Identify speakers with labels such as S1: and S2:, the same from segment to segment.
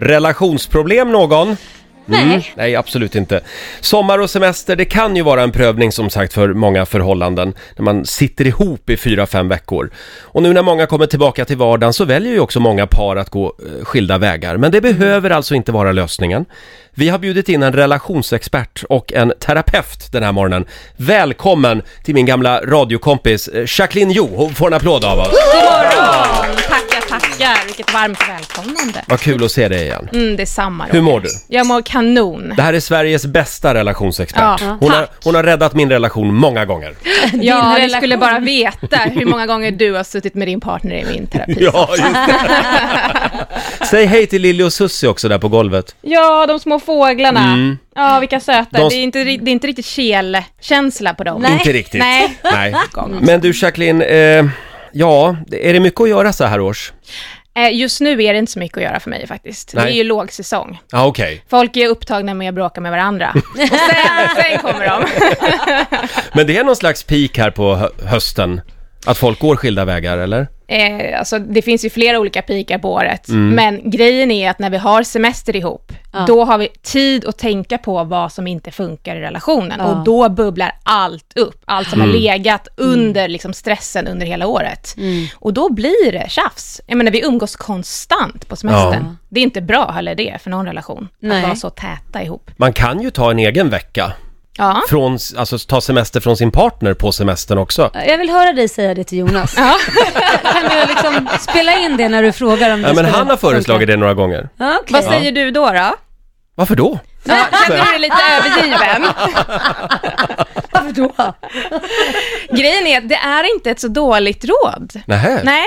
S1: Relationsproblem någon?
S2: Nej.
S1: Nej, absolut inte. Sommar och semester, det kan ju vara en prövning som sagt för många förhållanden. När man sitter ihop i fyra, fem veckor. Och nu när många kommer tillbaka till vardagen så väljer ju också många par att gå eh, skilda vägar. Men det behöver alltså inte vara lösningen. Vi har bjudit in en relationsexpert och en terapeut den här morgonen. Välkommen till min gamla radiokompis eh, Jacqueline Jo. Hon får en applåd av oss.
S2: God morgon! Tackar. Vilket varmt välkomnande.
S1: Vad kul att se dig igen.
S2: Mm, det är samma
S1: Hur mår du?
S2: Jag mår kanon.
S1: Det här är Sveriges bästa relationsexpert.
S2: Ja,
S1: hon, har, hon har räddat min relation många gånger.
S2: Ja, du skulle bara veta hur många gånger du har suttit med din partner i min terapi.
S1: Ja, just det. Säg hej till Lilly och Sussi också där på golvet.
S2: Ja, de små fåglarna.
S1: Mm.
S2: Ja, vilka söta.
S1: De-
S2: Det, är inte, det är inte riktigt kelkänsla på dem.
S3: Nej.
S1: Inte riktigt.
S2: Nej.
S1: Nej. Men du Jacqueline, eh, ja, är det mycket att göra så här års?
S2: Eh, Just nu är det inte så mycket att göra för mig faktiskt.
S1: Nej.
S2: Det är ju lågsäsong.
S1: Ja, okej.
S2: Folk är upptagna med att bråka med varandra. Och sen, sen kommer de.
S1: Men det är någon slags peak här på hö- hösten? Att folk går skilda vägar, eller?
S2: Eh, alltså, det finns ju flera olika pikar på året,
S1: Mm.
S2: men grejen är att när vi har semester ihop,
S3: Ja.
S2: då har vi tid att tänka på vad som inte funkar i relationen
S3: Ja.
S2: och då bubblar allt upp, allt som
S1: Mm.
S2: har legat under liksom, stressen under hela året.
S3: Mm.
S2: Och då blir det tjafs. Jag menar, vi umgås konstant på semestern.
S3: Ja.
S2: Det är inte bra heller det för någon relation,
S3: Nej.
S2: att vara så täta ihop.
S1: Man kan ju ta en egen vecka,
S2: Ja.
S1: från, alltså ta semester från sin partner på semestern också.
S3: Jag vill höra dig säga det till Jonas.
S2: Ja.
S3: kan du liksom spela in det när du frågar om det
S1: Ja, men han har föreslagit det några gånger.
S3: Ja, okej.
S2: Vad säger du då? då?
S1: Varför då?
S2: Ja, känner du dig lite övergiven?
S3: Varför då?
S2: Grejen är att det är inte ett så dåligt råd.
S1: Nähä?
S2: Nej,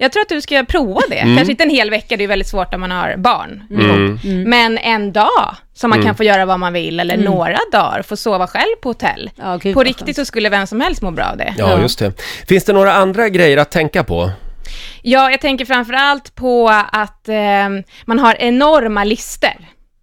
S2: jag tror att du ska prova det. Kanske inte en hel vecka, det är väldigt svårt om man har barn.
S1: Mm.
S2: Men en dag som man kan få göra vad man vill, eller några dagar, få sova själv på hotell.
S3: Ja, gud,
S2: på riktigt
S3: skönt.
S2: så skulle vem som helst må bra av det.
S1: Ja, just det. Finns det några andra grejer att tänka på?
S2: Ja, jag tänker framför allt på att eh, man har enorma lister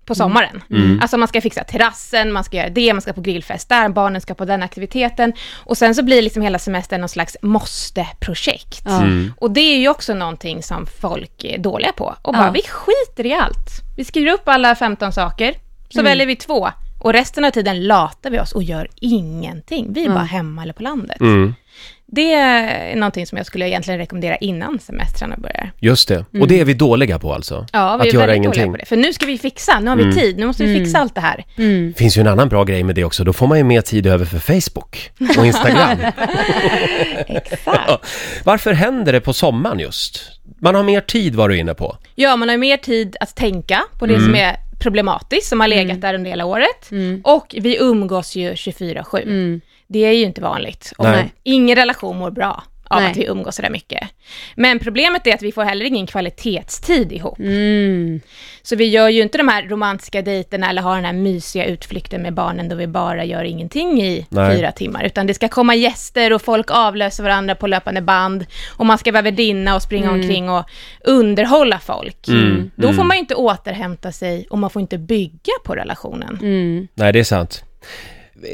S2: på sommaren. Alltså man ska fixa terrassen, man ska göra det, man ska på grillfest där, barnen ska på den aktiviteten. Och sen så blir liksom hela semestern någon slags måste-projekt.
S3: Ja.
S2: Och det är ju också någonting som folk är dåliga på. Och bara,
S3: Ja.
S2: vi skiter i allt. Vi skriver upp alla 15 saker, så väljer vi två. Och resten av tiden latar vi oss och gör ingenting. Vi är bara hemma eller på landet.
S1: Mm.
S2: Det är någonting som jag skulle egentligen rekommendera innan semestrarna börjar.
S1: Just det. Och det är vi dåliga på alltså?
S2: Mm. Ja, vi
S1: att
S2: är
S1: göra
S2: väldigt
S1: ingenting.
S2: dåliga på det. För nu ska vi fixa, nu har vi tid, nu måste vi fixa allt det här.
S3: Mm.
S1: Det finns ju en annan bra grej med det också, då får man ju mer tid över för Facebook och Instagram.
S2: Exakt.
S1: Varför händer det på sommaren just? Man har mer tid var du inne på.
S2: Ja, man har mer tid att tänka på det som är problematiskt, som har legat där under hela året. Och vi umgås ju 24-7.
S3: Mm.
S2: Det är ju inte vanligt. Och
S1: Nej.
S2: ingen relation mår bra av
S3: Nej.
S2: att vi umgås så där mycket. Men problemet är att vi får heller ingen kvalitetstid ihop.
S3: Mm.
S2: Så vi gör ju inte de här romantiska dejterna eller har den här mysiga utflykten med barnen då vi bara gör ingenting i
S1: Nej.
S2: fyra timmar. Utan det ska komma gäster och folk avlöser varandra på löpande band. Och man ska vara värdinna och springa omkring och underhålla folk.
S1: Mm,
S2: Då får man ju inte återhämta sig och man får inte bygga på relationen.
S3: Mm.
S1: Nej, det är sant.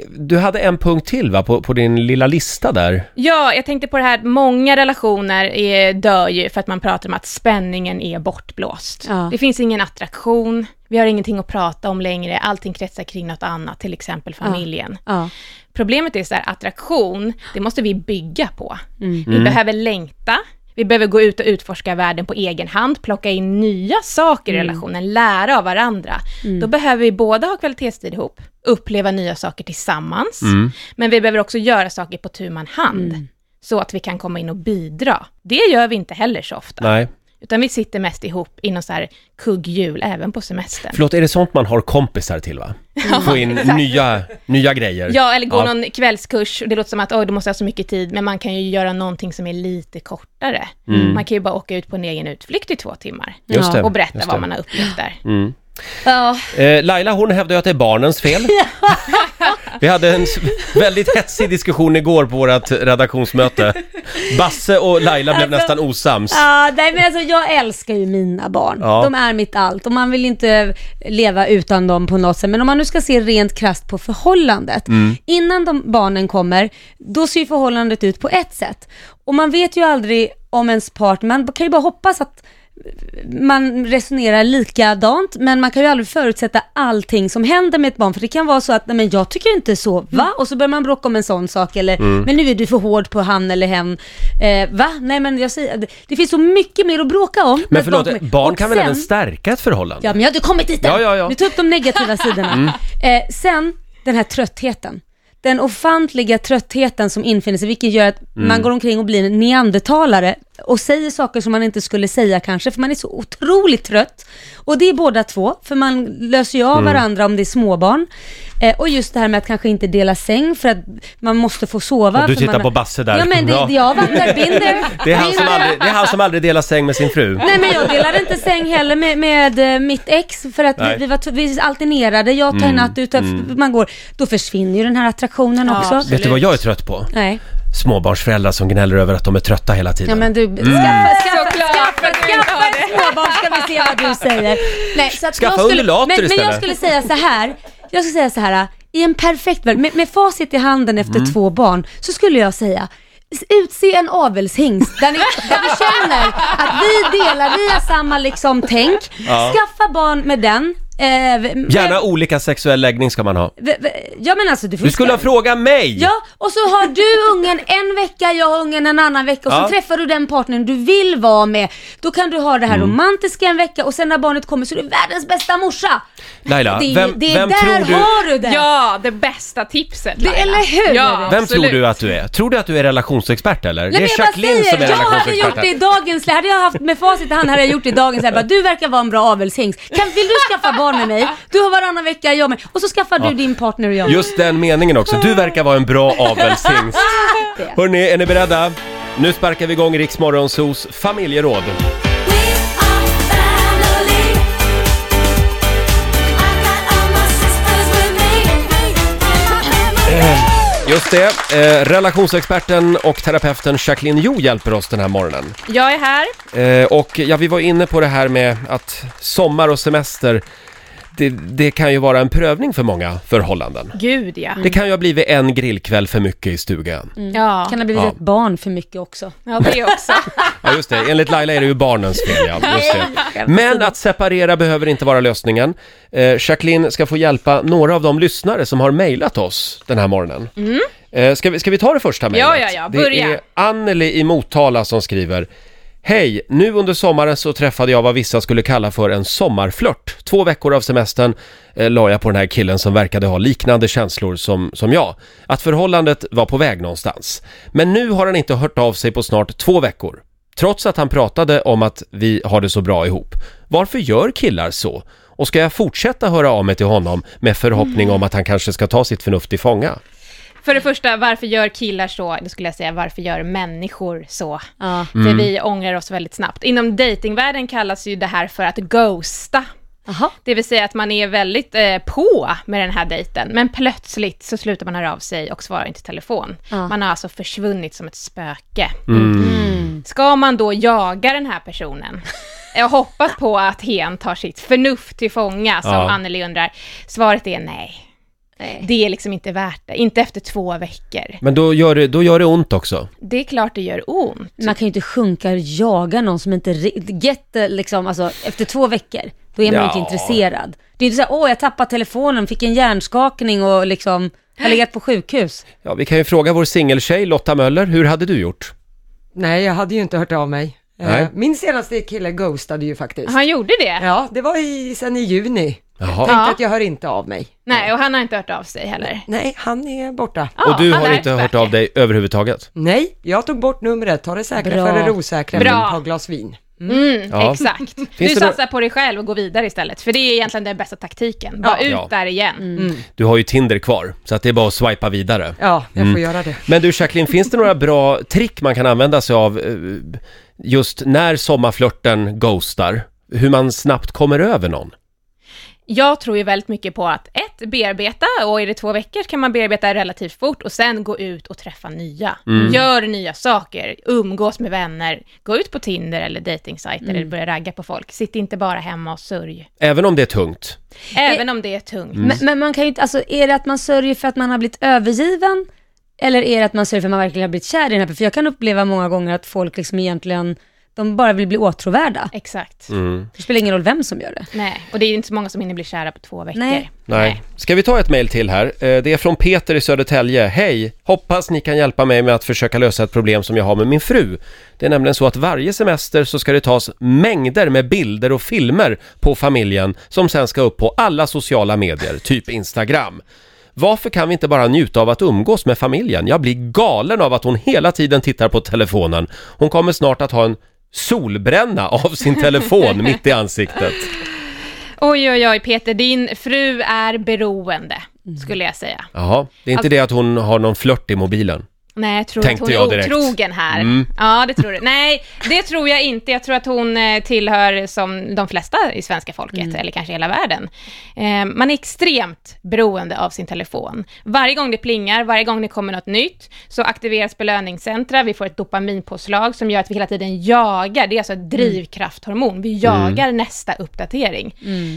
S1: Du hade en punkt till va, på, på din lilla lista där?
S2: Ja, jag tänkte på det här många relationer är, dör ju för att man pratar om att spänningen är bortblåst.
S3: Ja.
S2: Det finns ingen attraktion, vi har ingenting att prata om längre, allting kretsar kring något annat, till exempel familjen.
S3: Ja.
S2: Problemet är så här, attraktion, det måste vi bygga på.
S3: Mm.
S2: Vi behöver längta, vi behöver gå ut och utforska världen på egen hand, plocka in nya saker i
S3: Mm.
S2: relationen, lära av varandra. Då behöver vi både ha kvalitetstid ihop, uppleva nya saker tillsammans,
S1: Mm.
S2: men vi behöver också göra saker på tu man hand,
S3: Mm.
S2: så att vi kan komma in och bidra. Det gör vi inte heller så ofta,
S1: Nej.
S2: Utan vi sitter mest ihop i någon så här kugghjul, även på semestern.
S1: Förlåt, är det sånt man har kompisar till va? Få in nya, nya grejer.
S2: Ja, eller gå
S1: Ja.
S2: någon kvällskurs. och Det låter som att oj, du måste ha så mycket tid, men man kan ju göra någonting som är lite kortare. Man kan ju bara åka ut på en egen utflykt i två timmar
S1: Just det,
S2: och berätta vad man har upplevt där.
S1: Mm.
S3: Ja.
S1: Eh, Laila hon hävdar ju att det är barnens fel. Vi hade en s- väldigt hetsig diskussion igår på vårt redaktionsmöte. Basse och Laila blev
S3: Alltså-
S1: nästan osams.
S3: Ja, nej men alltså jag älskar ju mina barn.
S1: Ja.
S3: De är mitt allt och man vill inte leva utan dem på något sätt. Men om man nu ska se rent krasst på förhållandet. Innan de barnen kommer, då ser ju förhållandet ut på ett sätt. Och man vet ju aldrig om ens partner, man kan ju bara hoppas att man resonerar likadant, men man kan ju aldrig förutsätta allting som händer med ett barn, för det kan vara så att, nej men jag tycker inte så, va? Och så börjar man bråka om en sån sak, eller, men nu är du för hård på han eller hen, eh, va? Nej men jag säger, det, finns så mycket mer att bråka om.
S1: Men förlåt, barn
S3: och
S1: kan väl
S3: sen-
S1: även stärka ett förhållande?
S3: Ja, men jag hade kommit dit än.
S1: Ja, ja, ja.
S3: Nu tar upp de negativa sidorna. Eh, sen, den här tröttheten. Den ofantliga tröttheten som infinner sig, vilket gör att man går omkring och blir en neandertalare och säger saker som man inte skulle säga kanske, för man är så otroligt trött. Och det är båda två, för man löser ju av varandra om det är småbarn. Eh, och just det här med att kanske inte dela säng för att man måste få sova.
S1: Och du
S3: för
S1: tittar
S3: man,
S1: på Basse där.
S3: Ja men det,
S1: Ja.
S3: jag vandrar binder.
S1: Det är, han som aldrig, det är han som aldrig delar säng med sin fru.
S3: Nej men jag delade inte säng heller med, med eh, mitt ex för att
S1: Nej. Mm.
S3: vi, vi, var, vi alternerade, jag tar en natt ut, man går, då försvinner ju den här attraktionen
S2: Ja,
S3: också.
S2: absolut.
S1: Vet du vad jag är trött på?
S3: Nej.
S1: Småbarnsföräldrar som gnäller över att de är trötta hela
S3: Ja
S1: tiden.
S3: men du, skaffa, skaffa,
S2: Såklart
S3: skaffa, skaffa
S2: har
S3: ett småbarn ska vi se vad du säger. Nej, så att
S1: Skaffa
S3: jag skulle,
S1: undulater
S3: men, men jag
S1: istället.
S3: skulle säga så här, jag skulle säga så här, i en perfekt värld, med, med facit i handen efter
S1: Mm.
S3: två barn, så skulle jag säga, utse en avelshingst där, ni, där vi känner att vi delar, vi har samma liksom tänk,
S1: Ja.
S3: skaffa barn med den. Eh,
S1: Gärna olika sexuell läggning ska man ha.
S3: v- v- ja men alltså du får
S1: Du skulle ha frågat mig!
S3: Ja, och så har du ungen en vecka, jag har ungen en annan vecka och
S1: Ja.
S3: så träffar du den partnern du vill vara med. Då kan du ha det här
S1: Mm.
S3: romantiska en vecka och sen när barnet kommer så är du världens bästa morsa.
S1: Laila,
S3: det,
S1: vem,
S3: det är
S1: vem
S3: där
S1: tror du...
S3: har du det.
S2: Ja, det bästa tipset
S3: Det-
S2: Laila.
S3: eller hur?
S2: Ja,
S1: Vem
S2: absolut.
S1: tror du att du är? Tror du att du är relationsexpert eller?
S3: Nej,
S1: det
S3: men
S1: är
S3: jag
S1: Jacqueline
S3: säger,
S1: som är
S3: jag hade gjort
S1: relationsexpert.
S3: det i dagens Hade jag haft med facit i hand hade jag gjort det i dagens läge. Bara, Du verkar vara en bra avelshingst. Kan, vill du skaffa barn med mig? Du har varannan vecka, jag med. Och så skaffar du din partner och jag.
S1: Just den meningen också. Du verkar vara en bra avelshingst. Hörni, är ni beredda? Nu sparkar vi igång Rix Morgonzos familjeråd.
S4: Me.
S1: Just det, eh, relationsexperten och terapeuten Jacqueline Jo hjälper oss den här morgonen.
S2: Jag är här.
S1: Eh, och ja, vi var inne på det här med att sommar och semester, det, det kan ju vara en prövning för många förhållanden.
S2: Gud ja.
S1: Det kan ju ha blivit en grillkväll för mycket i stugan.
S2: Ja.
S3: Kan ha blivit
S1: Ja.
S3: ett barn för mycket också.
S2: ja, det också.
S1: Ja, just det. Enligt Laila är det ju barnens fel, ja. Just det. Men att separera behöver inte vara lösningen. Eh, Jacqueline ska få hjälpa några av de lyssnare som har mejlat oss den här morgonen. Eh, ska, vi, ska vi ta det första mejlet?
S2: Ja, ja, ja.
S1: Det
S2: Börja.
S1: är Anneli i Motala som skriver Hej! Nu under sommaren så träffade jag vad vissa skulle kalla för en sommarflört. Två veckor av semestern eh, la jag på den här killen som verkade ha liknande känslor som, som jag. Att förhållandet var på väg någonstans. Men nu har han inte hört av sig på snart två veckor. Trots att han pratade om att vi har det så bra ihop. Varför gör killar så? Och ska jag fortsätta höra av mig till honom med förhoppning om att han kanske ska ta sitt förnuft i fånga?
S2: För det första, varför gör killar så? Då skulle jag säga, varför gör människor så?
S3: Ja.
S2: För vi ångrar oss väldigt snabbt. Inom datingvärlden kallas ju det här för att ghosta.
S3: Jaha.
S2: Det vill säga att man är väldigt eh, på med den här dejten, men plötsligt så slutar man höra av sig och svarar inte i telefon.
S3: Ja.
S2: Man har alltså försvunnit som ett spöke.
S3: Mm.
S2: Ska man då jaga den här personen? Jag hoppas på att hen tar sitt förnuft till fånga, som
S1: Ja.
S2: Anneli undrar. Svaret är nej.
S3: Nej.
S2: Det är liksom inte värt det, inte efter två veckor.
S1: Men då gör det, då gör det ont också.
S2: Det är klart det gör ont.
S3: Man kan ju inte sjunka och jaga någon som inte, get, eh, liksom, alltså efter två veckor, då är man
S1: Ja.
S3: inte intresserad. Det är inte så här, åh jag tappade telefonen, fick en hjärnskakning och liksom, har legat på sjukhus.
S1: Ja, vi kan ju fråga vår singeltjej Lotta Möller, hur hade du gjort?
S5: Nej, jag hade ju inte hört av mig. Eh,
S1: Nej.
S5: Min senaste kille ghostade ju faktiskt.
S2: Han gjorde det?
S5: Ja, det var i, sen i juni.
S1: Jaha.
S5: Tänkte
S2: Ja.
S5: att jag hör inte av mig.
S2: Nej, och han har inte hört av sig heller.
S5: Nej, han är borta.
S2: Ja,
S1: och du
S2: han
S1: har
S2: är
S1: inte hört av dig överhuvudtaget?
S5: Nej, jag tog bort numret, ta det säkra
S3: Bra.
S5: för det osäkra
S2: Bra.
S5: med ett par glas vin.
S2: Mm,
S1: Ja.
S2: exakt. Du
S1: det
S2: satsar på dig själv och går vidare istället, för det är egentligen den bästa taktiken. Bara
S5: Ja.
S2: ut
S1: Ja.
S2: där igen.
S3: Mm.
S1: Du har ju Tinder kvar, så att det är bara att swipa vidare.
S5: Ja, jag
S1: Mm.
S5: får göra det.
S1: Men du Jacqueline, finns det några bra trick man kan använda sig av eh, just när sommarflörten ghostar? Hur man snabbt kommer över någon?
S2: Jag tror ju väldigt mycket på att ett, bearbeta, och är det två veckor kan man bearbeta relativt fort och sen gå ut och träffa nya.
S1: Mm.
S2: Gör nya saker, umgås med vänner, gå ut på Tinder eller dejtingsajter eller börja ragga på folk. Sitt inte bara hemma och sörj.
S1: Även om det är tungt.
S2: Även om det är tungt.
S1: Mm.
S3: Men, men man kan ju inte, alltså är det att man sörjer för att man har blivit övergiven? Eller är det att man sörjer för att man verkligen har blivit kär i den här? För jag kan uppleva många gånger att folk liksom egentligen, de bara vill bli åtråvärda.
S2: Exakt.
S1: Mm.
S3: Det spelar ingen roll vem som gör det.
S2: Nej, och det är ju inte så många som hinner bli kära på två veckor.
S3: Nej.
S1: Nej. Ska vi ta ett mejl till här? Eh, Det är från Peter i Södertälje. Hej! Hoppas ni kan hjälpa mig med att försöka lösa ett problem som jag har med min fru. Det är nämligen så att varje semester så ska det tas mängder med bilder och filmer på familjen som sen ska upp på alla sociala medier, typ Instagram. Varför kan vi inte bara njuta av att umgås med familjen? Jag blir galen av att hon hela tiden tittar på telefonen. Hon kommer snart att ha en solbränna av sin telefon mitt i ansiktet.
S2: Oj, oj, oj, Peter, din fru är beroende, skulle jag säga.
S1: Jaha, det är inte
S2: Alltså-
S1: det att hon har någon flört i mobilen?
S2: Nej, jag tror
S1: Tänkte
S2: att hon är
S1: direkt.
S2: otrogen här.
S1: Mm.
S2: Ja, det tror du. Nej, det tror jag inte. Jag tror att hon eh, tillhör som de flesta i svenska folket, eller kanske hela världen. Eh, man är extremt beroende av sin telefon. Varje gång det plingar, varje gång det kommer något nytt, så aktiveras belöningscentra, vi får ett dopaminpåslag som gör att vi hela tiden jagar, det är alltså ett drivkrafthormon, vi jagar nästa uppdatering.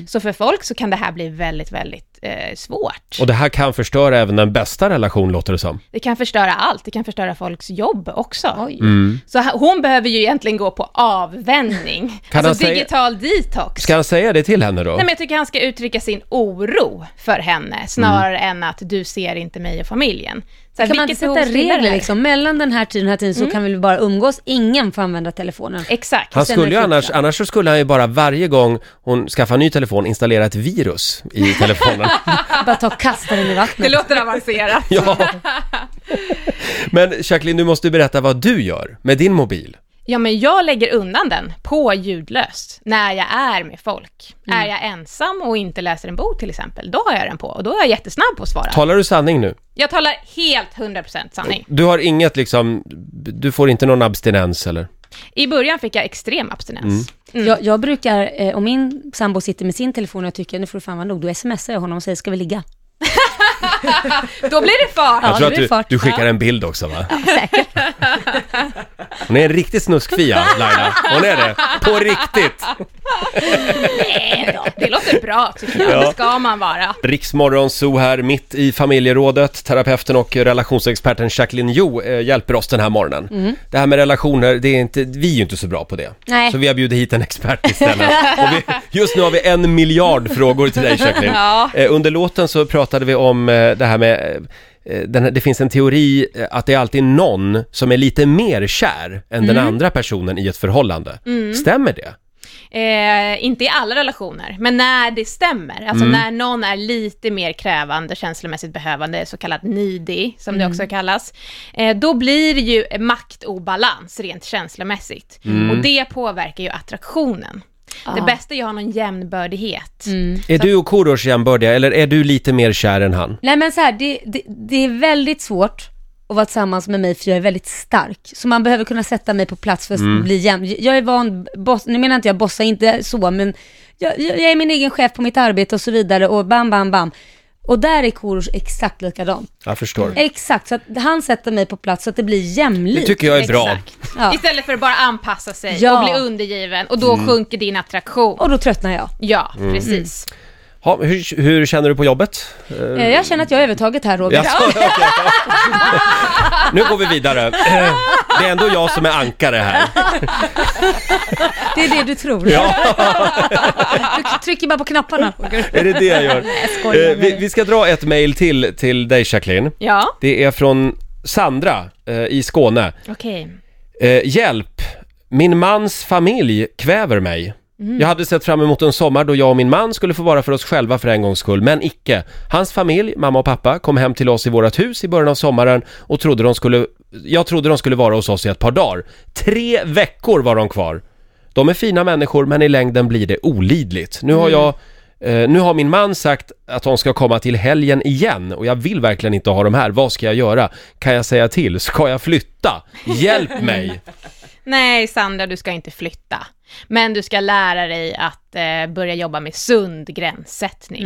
S2: Så för folk så kan det här bli väldigt, väldigt eh, svårt.
S1: Och det här kan förstöra även den bästa relation låter det som.
S2: Det kan förstöra allt, det kan förstöra folks jobb också.
S3: Oj.
S2: Så hon behöver ju egentligen gå på avvänjning.
S1: Kan han
S2: alltså
S1: säga-
S2: digital detox.
S1: Ska han säga det till henne då?
S2: Nej men jag tycker han ska uttrycka sin oro för henne, snarare än att du ser inte mig och familjen. Så här,
S3: Kan man inte sätta
S2: det
S3: regler liksom? Mellan den här tiden och den här tiden så kan vi bara umgås, ingen får använda telefonen.
S2: Exakt.
S1: Han skulle ju
S3: det
S1: annars, annars så skulle han ju bara varje gång hon skaffar ny telefon installera ett virus i telefonen.
S3: Bara ta och kasta den i
S2: Det
S3: vattnet.
S2: låter avancerat.
S1: ja. Men Jacqueline, du måste berätta vad du gör med din mobil.
S2: Ja, men jag lägger undan den på ljudlöst när jag är med folk. Är jag ensam och inte läser en bok till exempel, då har jag den på och då är jag jättesnabb på att svara.
S1: Talar du sanning nu?
S2: Jag talar helt 100% sanning.
S1: Du har inget liksom, du får inte någon abstinens eller?
S2: I början fick jag extrem abstinens. Mm.
S3: Jag, jag brukar, eh, om min sambo sitter med sin telefon och jag tycker nu får du fan vara nog, då smsar jag honom och säger ska vi ligga?
S2: Då blir det fart.
S3: Ja,
S1: Jag tror
S3: det
S1: att du, du skickar en bild också va?
S3: Säkert.
S1: Hon är en riktig snuskfia, Laila. Hon är det. På riktigt.
S2: Nej då, det låter bra tycker jag.
S1: Ja.
S2: Det ska man vara.
S1: Riksmorgon Zoo här, mitt i familjerådet. Terapeuten och relationsexperten Jacqueline Jo eh, hjälper oss den här morgonen. Det här med relationer, det är inte, vi är ju inte så bra på det.
S3: Nej.
S1: Så vi har bjudit hit en expert istället. och vi, just nu har vi en miljard frågor till dig Jacqueline.
S2: Ja.
S1: Eh, under låten så pratade vi om eh, det här med eh, den, här- det finns en teori eh, att det är alltid någon som är lite mer kär än den andra personen i ett förhållande. Stämmer det?
S2: Eh, inte i alla relationer, men när det stämmer. Alltså när någon är lite mer krävande, känslomässigt behövande, så kallat needy, som det också kallas. Eh, då blir det ju maktobalans rent känslomässigt. Och det påverkar ju attraktionen. Det bästa är att ha någon jämnbördighet.
S1: Är du och Korosh jämbördiga eller är du lite mer kär än han?
S3: Nej men så här, det, det, det är väldigt svårt att vara tillsammans med mig för jag är väldigt stark. Så man behöver kunna sätta mig på plats för att bli jämn. Jag är van, boss, nu menar inte jag bossa, inte så, men jag, jag jag är min egen chef på mitt arbete och så vidare och bam, bam, bam. Och där är Korosh exakt likadan.
S1: Jag förstår.
S3: Exakt, så att han sätter mig på plats så att det blir
S1: Det
S3: jämlikt.
S1: tycker jag är bra.
S3: Ja.
S2: Istället för att bara anpassa sig
S3: Ja.
S2: och bli undergiven och då sjunker din attraktion.
S3: Och då tröttnar jag.
S2: Ja, precis.
S1: Ha, hur, hur känner du på jobbet?
S3: Eh, Jag känner att jag har övertaget här Roger.
S1: Jaså, okej. Nu går vi vidare. Eh, Det är ändå jag som är ankare här.
S3: Det är det du tror.
S1: Ja,
S3: Du trycker bara på knapparna.
S1: är det det jag gör?
S3: skojar
S1: Eh,
S3: med
S1: Vi,
S3: dig.
S1: vi ska dra ett mail till, till dig Jacqueline.
S2: Ja,
S1: Det är från Sandra eh, i Skåne.
S2: okej.
S1: Eh, hjälp! Min mans familj kväver mig. Jag hade sett fram emot en sommar då jag och min man skulle få vara för oss själva för en gångs skull, men icke. Hans familj, mamma och pappa, kom hem till oss i vårt hus i början av sommaren och trodde de skulle, jag trodde de skulle vara hos oss i ett par dagar. Tre veckor var de kvar. De är fina människor, men i längden blir det olidligt. Nu har jag Eh, nu har min man sagt att de ska komma till helgen igen och jag vill verkligen inte ha dem här. Vad ska jag göra? Kan jag säga till? Ska jag flytta? Hjälp mig!
S2: Nej, Sandra, du ska inte flytta. Men du ska lära dig att eh, börja jobba med sund gränssättning.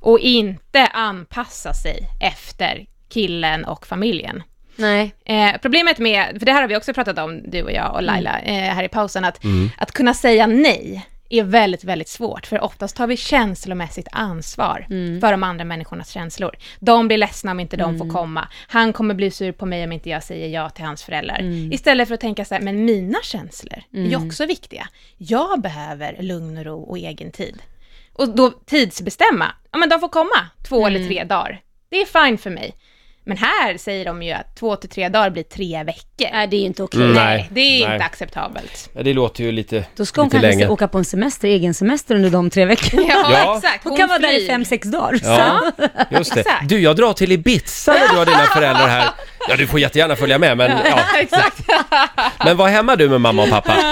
S2: Och inte anpassa sig efter killen och familjen.
S3: Nej.
S2: Eh, problemet med, för det här har vi också pratat om, du och jag och Laila, eh, här i pausen, att, att kunna säga nej är väldigt, väldigt svårt, för oftast tar vi känslomässigt ansvar för de andra människornas känslor. De blir ledsna om inte de får komma. Han kommer bli sur på mig om inte jag säger ja till hans föräldrar. Istället för att tänka så här, men mina känslor är ju också viktiga. Jag behöver lugn och ro och egen tid. Och då tidsbestämma, ja men de får komma två eller tre dagar. Det är fine för mig. Men här säger de ju att två till tre dagar blir tre veckor.
S3: Nej, det är inte okej.
S1: Mm.
S2: Nej,
S1: Nej,
S2: det är
S1: nej.
S2: inte acceptabelt.
S1: Ja, det låter ju lite,
S3: Då ska hon kanske
S1: länge.
S3: åka på en semester, egen semester under de tre veckorna.
S2: Ja,
S1: Ja.
S2: exakt.
S3: Hon kan vara där i fem, sex dagar.
S1: Ja, just det.
S2: Exakt.
S1: Du, jag drar till Ibiza när du har dina föräldrar här. Ja, du får jättegärna följa med, men ja.
S2: exakt.
S1: Men var hemma du med mamma och pappa.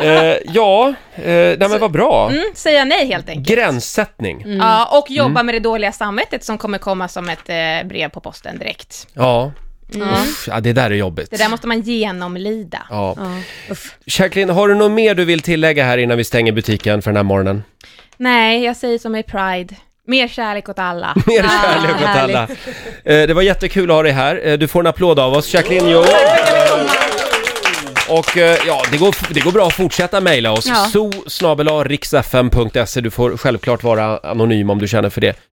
S1: Eh, ja, eh, nej men vad bra.
S2: Mm, säga nej helt enkelt.
S1: Gränssättning.
S2: Ja, och jobba
S1: Mm.
S2: med det dåliga samvetet som kommer komma som ett eh, brev på posten direkt.
S1: Ja. Uff, ja, det där är jobbigt.
S2: Det där måste man genomlida.
S1: Ja.
S3: Ja, uff.
S1: Jacqueline, har du något mer du vill tillägga här innan vi stänger butiken för den här morgonen?
S2: Nej, jag säger som i Pride. Mer kärlek åt alla.
S1: Mer kärlek åt alla. Eh, det var jättekul att ha dig här. Eh, du får en applåd av oss, Jacqueline Jo. Och eh, ja, det går, det går bra att fortsätta mejla oss.
S2: Ja.
S1: so Du får självklart vara anonym om du känner för det.